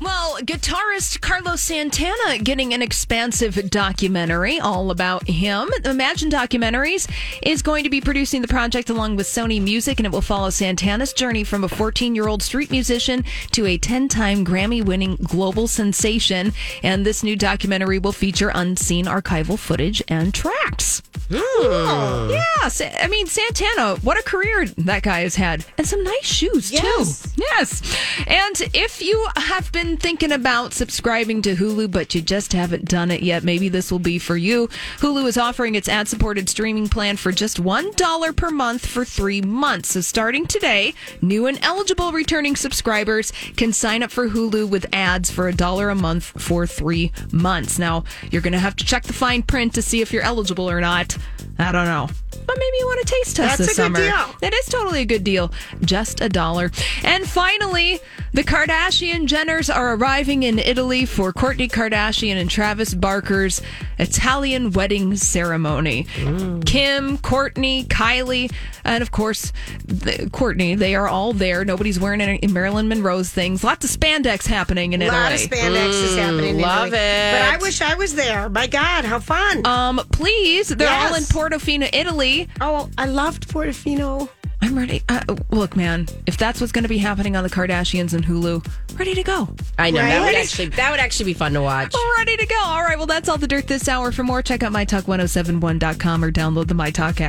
Well, guitarist Carlos Santana getting an expansive documentary all about him. Imagine Documentaries is going to be producing the project along with Sony Music, and it will follow Santana's journey from a 14 year old street musician to a 10 time Grammy winning global sensation. And this new documentary will feature unseen archival footage and tracks. Hmm. Yeah, I mean Santana, what a career that guy has had, and some nice shoes Yes. too. Yes, and if you have been thinking about subscribing to Hulu but you just haven't done it yet, maybe this will be for you. Hulu is offering its ad-supported streaming plan for just one dollar per month for three months. So starting today, new and eligible returning subscribers can sign up for Hulu with ads for a dollar a month for three months. Now you're going to have to check the fine print to see if you're eligible or not. I don't know. But maybe you want to taste test That's this a good summer. deal. It is totally a good deal. Just a dollar. And finally, the Kardashian Jenners are arriving in Italy for Kourtney Kardashian and Travis Barker's Italian wedding ceremony. Kim, Kourtney, Kylie, and of course, the, Kourtney, they are all there. Nobody's wearing any Marilyn Monroe's things. Lots of spandex happening in Italy. A lot of spandex is happening. in love Italy. it. But I wish I was there. My God, how fun! um, please, they're all in Portofino, Italy. oh, I loved Portofino. I'm ready. Uh, look, man, if that's what's going to be happening on the Kardashians and Hulu, ready to go. I know that would actually that would actually be fun to watch. Ready to go. All right, well, that's all the dirt this hour. For more, check out mytalk1071.com or download the MyTalk app.